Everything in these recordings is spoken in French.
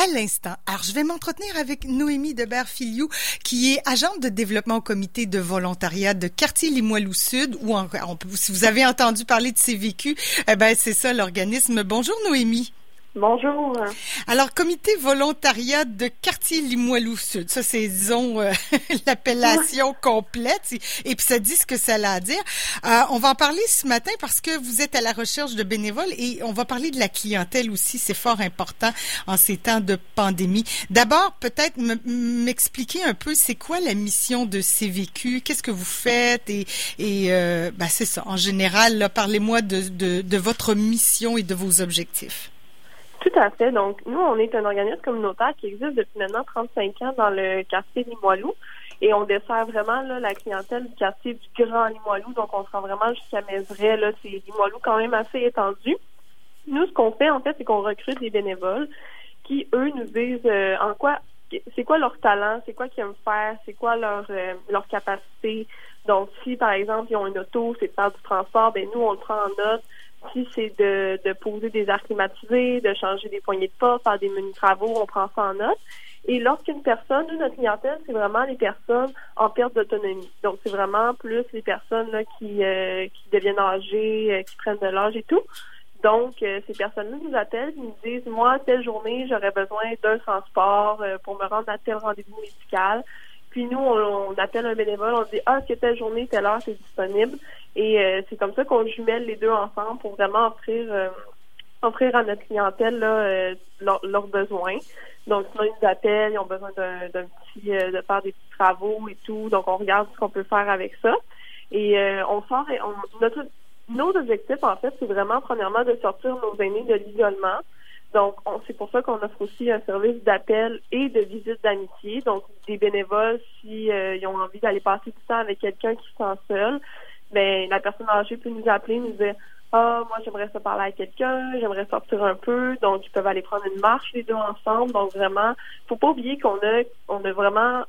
à l'instant. Alors, je vais m'entretenir avec Noémie Debert-Filiou, qui est agente de développement au comité de volontariat de quartier Limoilou Sud, ou si vous avez entendu parler de CVQ, eh ben, c'est ça l'organisme. Bonjour Noémie. Bonjour. Alors, comité volontariat de quartier Limoilou Sud, ça c'est, disons, euh, l'appellation complète, et, puis ça dit ce que ça a à dire. Euh, on va en parler ce matin parce que vous êtes à la recherche de bénévoles et on va parler de la clientèle aussi, c'est fort important en ces temps de pandémie. D'abord, peut-être m'expliquer un peu, c'est quoi la mission de CVQ, qu'est-ce que vous faites, et, et euh, ben, c'est ça, en général, parlez-moi de, de, de votre mission et de vos objectifs. Tout à fait. Donc, nous, on est un organisme communautaire qui existe depuis maintenant 35 ans dans le quartier Limoilou. Et on dessert vraiment là, la clientèle du quartier du Grand Limoilou. Donc, on se rend vraiment jusqu'à Mézeray. Là, c'est Limoilou quand même assez étendu. Nous, ce qu'on fait, en fait, c'est qu'on recrute des bénévoles qui, eux, nous disent euh, en quoi, c'est quoi leur talent, c'est quoi qu'ils aiment faire, c'est quoi leur, euh, leur capacité. Donc, si, par exemple, ils ont une auto, c'est de faire du transport, ben nous, on le prend en note si c'est de, poser des arcs climatisés, de changer des poignées de pas, faire des menus travaux, on prend ça en note. Et lorsqu'une personne, nous, notre clientèle, c'est vraiment les personnes en perte d'autonomie. Donc, c'est vraiment plus les personnes là, qui, euh, qui deviennent âgées, euh, qui prennent de l'âge et tout. Donc, euh, ces personnes-là nous appellent, nous disent, moi, telle journée, j'aurais besoin d'un transport pour me rendre à tel rendez-vous médical. Puis nous, on, appelle un bénévole, on dit, ah, que telle journée, telle heure, c'est disponible? Et euh, c'est comme ça qu'on jumelle les deux ensemble pour vraiment offrir euh, offrir à notre clientèle là, euh, leurs besoins. Donc, sinon, ils nous appellent, ils ont besoin d'un petit de faire des petits travaux et tout. Donc, on regarde ce qu'on peut faire avec ça. Et on sort et on, notre nos objectifs, en fait, c'est vraiment, premièrement, de sortir nos aînés de l'isolement. Donc, c'est pour ça qu'on offre aussi un service d'appel et de visite d'amitié. Donc, des bénévoles, si ils ont envie d'aller passer du temps avec quelqu'un qui se sent seul, ben la personne âgée peut nous appeler, nous dire ah moi j'aimerais ça parler à quelqu'un, j'aimerais sortir un peu, donc ils peuvent aller prendre une marche les deux ensemble. Donc vraiment, faut pas oublier qu'on a on a vraiment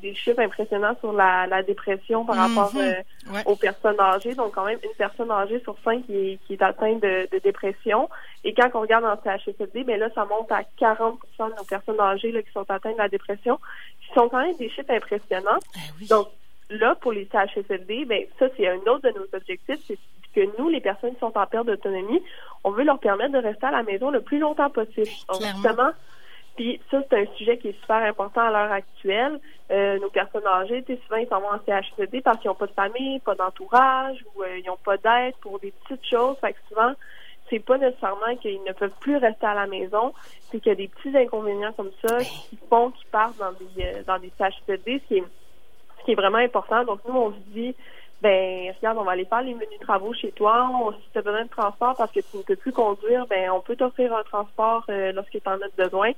des chiffres impressionnants sur la, la dépression par rapport mhm. euh, aux personnes âgées. Donc, quand même, une personne âgée sur cinq qui est, qui est atteinte de, de dépression. Et quand on regarde en CHSLD, ben là, ça monte à 40% de nos personnes âgées là, qui sont atteintes de la dépression, qui sont quand même des chiffres impressionnants. Eh donc, là, pour les CHSLD, ben ça, c'est un autre de nos objectifs, c'est que nous, les personnes qui sont en perte d'autonomie, on veut leur permettre de rester à la maison le plus longtemps possible. Donc, justement, puis ça, c'est un sujet qui est super important à l'heure actuelle. Euh, nos personnes âgées, souvent, ils s'en vont en CHSLD parce qu'ils n'ont pas de famille, pas d'entourage, ou euh, ils n'ont pas d'aide pour des petites choses. Fait que souvent, c'est pas nécessairement qu'ils ne peuvent plus rester à la maison, c'est qu'il y a des petits inconvénients comme ça qui font qu'ils partent dans des euh, dans des CHSLD, ce qui est qui est vraiment important. Donc, nous, on se dit, ben regarde, on va aller faire les menus travaux chez toi. si tu as besoin de transport parce que tu ne peux plus conduire, ben on peut t'offrir un transport euh, lorsque tu en as besoin.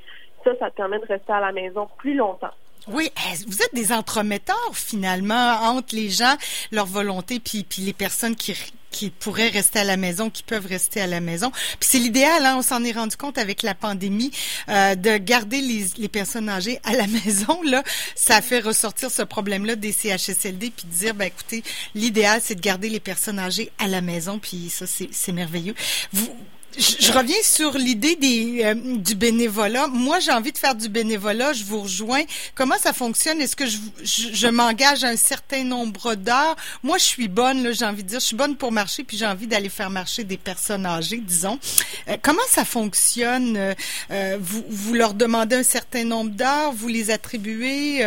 Ça, ça te permet de rester à la maison plus longtemps. Oui, vous êtes des entremetteurs finalement entre les gens, leur volonté, puis, puis les personnes qui, qui pourraient rester à la maison, qui peuvent rester à la maison. Puis c'est l'idéal, hein, on s'en est rendu compte avec la pandémie, euh, de garder les, les, personnes âgées à la maison. Là, ça fait ressortir ce problème-là des CHSLD, puis de dire, ben écoutez, l'idéal c'est de garder les personnes âgées à la maison, puis ça c'est merveilleux. Vous, je, reviens sur l'idée des euh, du bénévolat. Moi, j'ai envie de faire du bénévolat. Je vous rejoins. Comment ça fonctionne? Est-ce que je, je, m'engage un certain nombre d'heures? Moi, je suis bonne. Là, j'ai envie de dire, je suis bonne pour marcher, puis j'ai envie d'aller faire marcher des personnes âgées, disons. Euh, comment ça fonctionne? Euh, vous, vous leur demandez un certain nombre d'heures, vous les attribuez?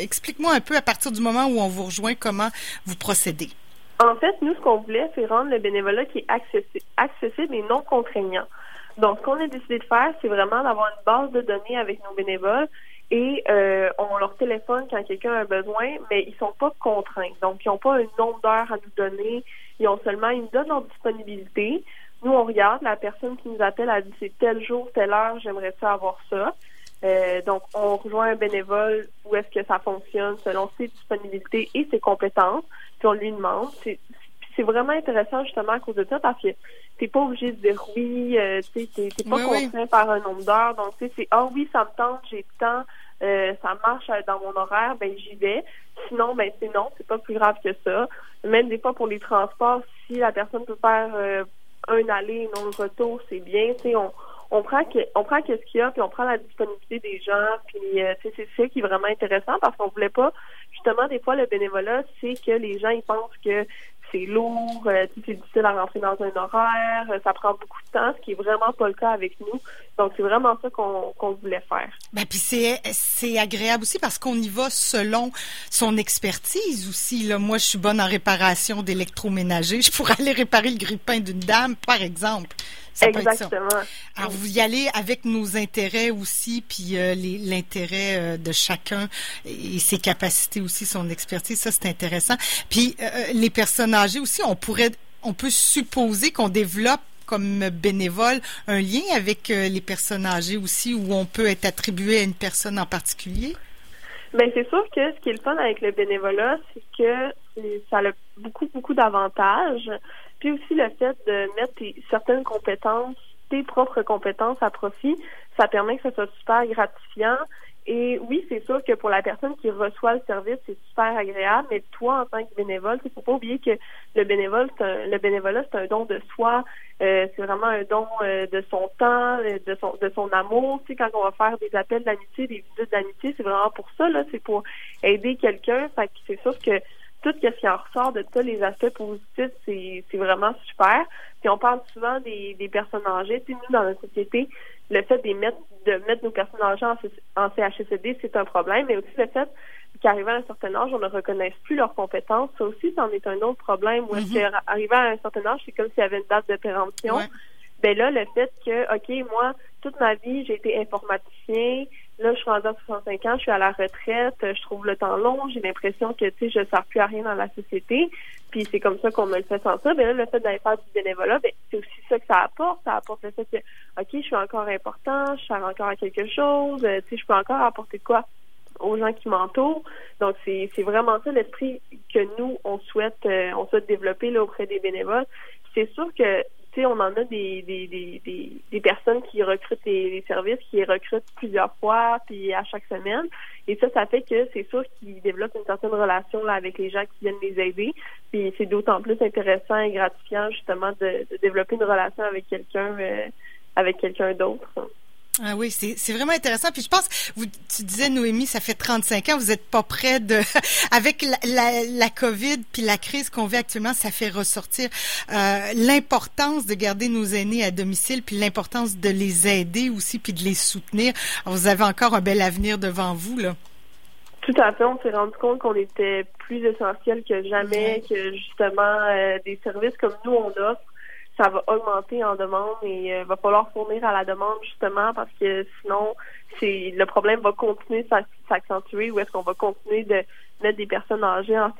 Explique-moi un peu à partir du moment où on vous rejoint, comment vous procédez. En fait, nous, ce qu'on voulait, c'est rendre le bénévolat qui est accessible, accessible et non contraignant. Donc, ce qu'on a décidé de faire, c'est vraiment d'avoir une base de données avec nos bénévoles et euh, on leur téléphone quand quelqu'un a besoin, mais ils sont pas contraints. Donc, ils n'ont pas un nombre d'heures à nous donner. Ils ont seulement, ils nous donnent leur disponibilité. Nous, on regarde, la personne qui nous appelle a dit c'est tel jour, telle heure, j'aimerais ça avoir ça? Euh, donc, on rejoint un bénévole où est-ce que ça fonctionne selon ses disponibilités et ses compétences, puis on lui demande. C'est vraiment intéressant justement à cause de ça parce que t'es pas obligé de dire oui, euh, tu t'es pas contraint par un nombre d'heures. Donc, tu sais, c'est ah oui, ça me tente, j'ai le temps, euh, ça marche dans mon horaire, ben j'y vais. Sinon, ben c'est non, c'est pas plus grave que ça. Même des fois pour les transports, si la personne peut faire un aller, non retour, c'est bien. Tu sais, on on prend que, on prend qu'est-ce qu'il y a, puis on prend la disponibilité des gens, puis euh, c'est ça qui est vraiment intéressant parce qu'on voulait pas, justement, des fois le bénévolat, c'est que les gens ils pensent que c'est lourd, euh, c'est difficile à rentrer dans un horaire, euh, ça prend beaucoup de temps, ce qui est vraiment pas le cas avec nous. Donc c'est vraiment ça qu'on qu'on voulait faire. Ben puis c'est c'est agréable aussi parce qu'on y va selon son expertise aussi. Là, moi je suis bonne en réparation d'électroménager, je pourrais aller réparer le grille-pain d'une dame par exemple. Exactement. Alors, vous y allez avec nos intérêts aussi, puis euh, l'intérêt euh, de chacun et ses capacités aussi, son expertise, ça c'est intéressant. Puis euh, les personnes âgées aussi, on pourrait, on peut supposer qu'on développe comme bénévole un lien avec les personnes âgées aussi, où on peut être attribué à une personne en particulier? Ben c'est sûr que ce qui est le fun avec le bénévolat, c'est que ça a beaucoup beaucoup d'avantages. Puis aussi le fait de mettre certaines compétences, tes propres compétences à profit, ça permet que ça soit super gratifiant. Et oui, c'est sûr que pour la personne qui reçoit le service, c'est super agréable, mais toi, en tant que bénévole, il faut pas oublier que le bénévole, le bénévolat, c'est un don de soi, euh, c'est vraiment un don euh, de son temps, euh, de son de son amour. Tu sais, quand on va faire des appels d'amitié, des visites d'amitié, c'est vraiment pour ça, là, c'est pour aider quelqu'un. Fait que c'est sûr que tout ce qui en ressort de tous les aspects positifs, c'est, c'est vraiment super. Puis on parle souvent des, des personnes âgées. Tu nous, dans notre société, le fait de mettre, de mettre nos personnes âgées en, CHSLD, c'est un problème, mais aussi le fait qu'arrivant à un certain âge, on ne reconnaisse plus leurs compétences. Ça aussi, c'en est un autre problème. Où est-ce mm-hmm. à un certain âge, c'est comme s'il y avait une date de péremption. Ben là, le fait que, OK, moi, toute ma vie, j'ai été informaticien, Là, je suis rendue à 65 ans, je suis à la retraite, je trouve le temps long, j'ai l'impression que, tu sais, je ne sers plus à rien dans la société. Puis c'est comme ça qu'on me le fait sentir. Mais là, le fait d'aller faire du bénévolat, ben, c'est aussi ça que ça apporte. Ça apporte le fait que, OK, je suis encore important, je sers encore à quelque chose, tu sais, je peux encore apporter quoi aux gens qui m'entourent. Donc, c'est, c'est vraiment ça l'esprit que nous, on souhaite, euh, on souhaite développer là, auprès des bénévoles. C'est sûr que on en a des, des, des, des, personnes qui recrutent les, services, qui les recrutent plusieurs fois, puis à chaque semaine. Et ça, ça fait que c'est sûr qu'ils développent une certaine relation là, avec les gens qui viennent les aider. Puis c'est d'autant plus intéressant et gratifiant justement de, développer une relation avec quelqu'un euh, avec quelqu'un d'autre. Ah oui, c'est vraiment intéressant. Puis je pense, vous, tu disais, Noémie, ça fait 35 ans, vous n'êtes pas près de... Avec la, la, la, COVID puis la crise qu'on vit actuellement, ça fait ressortir euh, l'importance de garder nos aînés à domicile, puis l'importance de les aider aussi, puis de les soutenir. vous avez encore un bel avenir devant vous, là. Tout à fait. On s'est rendu compte qu'on était plus essentiel que jamais, que justement, euh, des services comme nous, on offre, ça va augmenter en demande et euh, va falloir fournir à la demande justement parce que sinon c'est le problème va continuer de s'accentuer ou est-ce qu'on va continuer de mettre des personnes âgées en,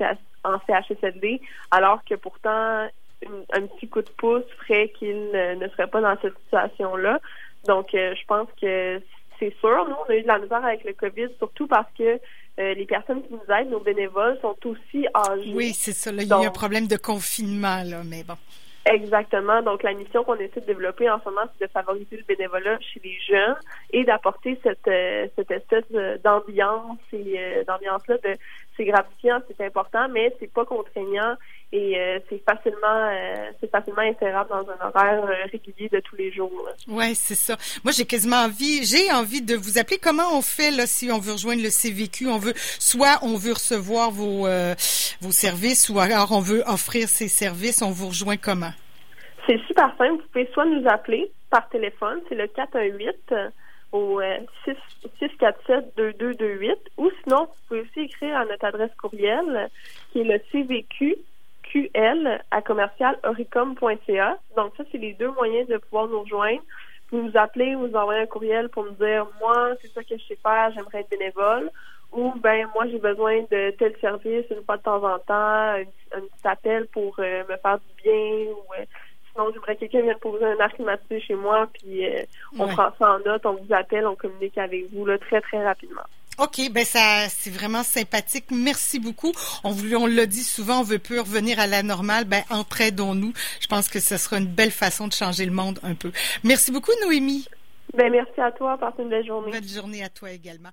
en CHSLD alors que pourtant un petit coup de pouce ferait qu'ils ne, seraient pas dans cette situation-là. Donc euh, je pense que c'est sûr, nous on a eu de la misère avec le COVID surtout parce que euh, les personnes qui nous aident, nos bénévoles, sont aussi âgées. Oui, c'est ça. il y a un problème de confinement, là, mais bon. Exactement. Donc, la mission qu'on essaie de développer en ce moment, c'est de favoriser le bénévolat chez les jeunes et d'apporter cette, euh, cette espèce d'ambiance et euh, d'ambiance-là de c'est gratifiant, c'est important, mais c'est pas contraignant et euh, c'est facilement c'est facilement insérable dans un horaire régulier de tous les jours. Ouais, c'est ça. Moi, j'ai quasiment envie, j'ai envie de vous appeler. Comment on fait là si on veut rejoindre le CVQ On veut soit on veut recevoir vos vos services ou alors on veut offrir ces services. On vous rejoint comment? C'est super simple. Vous pouvez soit nous appeler par téléphone, c'est le 418 euh, au 647-2228, euh, ou sinon, vous pouvez aussi écrire à notre adresse courriel qui est le cvqql à commercial Donc ça, c'est les deux moyens de pouvoir nous rejoindre. Vous nous appelez ou nous envoyer un courriel pour nous dire moi, c'est ça que je sais faire, j'aimerais être bénévole. Ou ben moi j'ai besoin de tel service une fois de temps en temps, un, petit appel pour euh, me faire du bien ou sinon j'aimerais que quelqu'un vienne poser un arc climatisé chez moi, puis euh, on prend ça en note, on vous appelle, on communique avec vous là, très, très rapidement. OK, ben ça c'est vraiment sympathique. Merci beaucoup. On on l'a dit souvent, on veut plus revenir à la normale. Ben entraidons-nous. Je pense que ce sera une belle façon de changer le monde un peu. Merci beaucoup, Noémie. Ben merci à toi. Passe une belle journée. Belle journée à toi également.